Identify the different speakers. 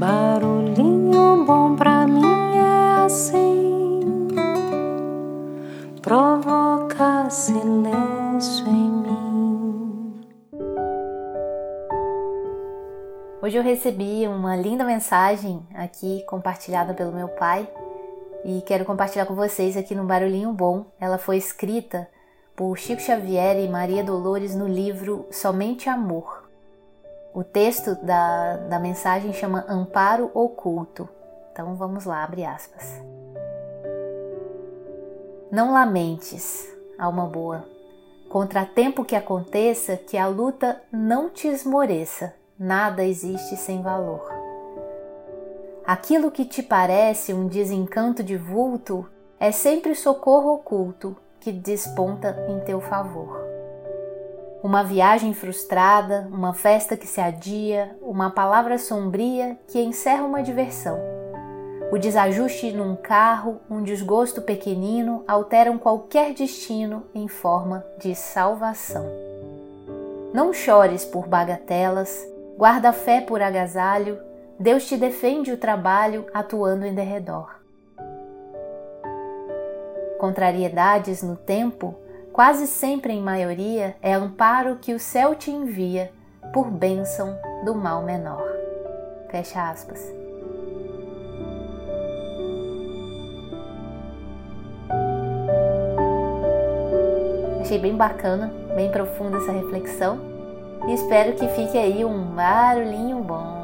Speaker 1: Barulhinho bom pra mim é assim, provoca silêncio em mim.
Speaker 2: Hoje eu recebi uma linda mensagem aqui compartilhada pelo meu pai e quero compartilhar com vocês aqui no Barulhinho Bom. Ela foi escrita por Chico Xavier e Maria Dolores no livro Somente Amor. O texto da, da mensagem chama Amparo Oculto. Então vamos lá, abre aspas. Não lamentes, alma boa, contratempo que aconteça, que a luta não te esmoreça, nada existe sem valor. Aquilo que te parece um desencanto de vulto é sempre socorro oculto que desponta em teu favor uma viagem frustrada, uma festa que se adia, uma palavra sombria que encerra uma diversão. O desajuste num carro, um desgosto pequenino alteram qualquer destino em forma de salvação. Não chores por bagatelas, guarda fé por agasalho, Deus te defende o trabalho atuando em derredor. Contrariedades no tempo quase sempre em maioria, é amparo que o céu te envia por bênção do mal menor. Fecha aspas. Achei bem bacana, bem profunda essa reflexão e espero que fique aí um barulhinho bom.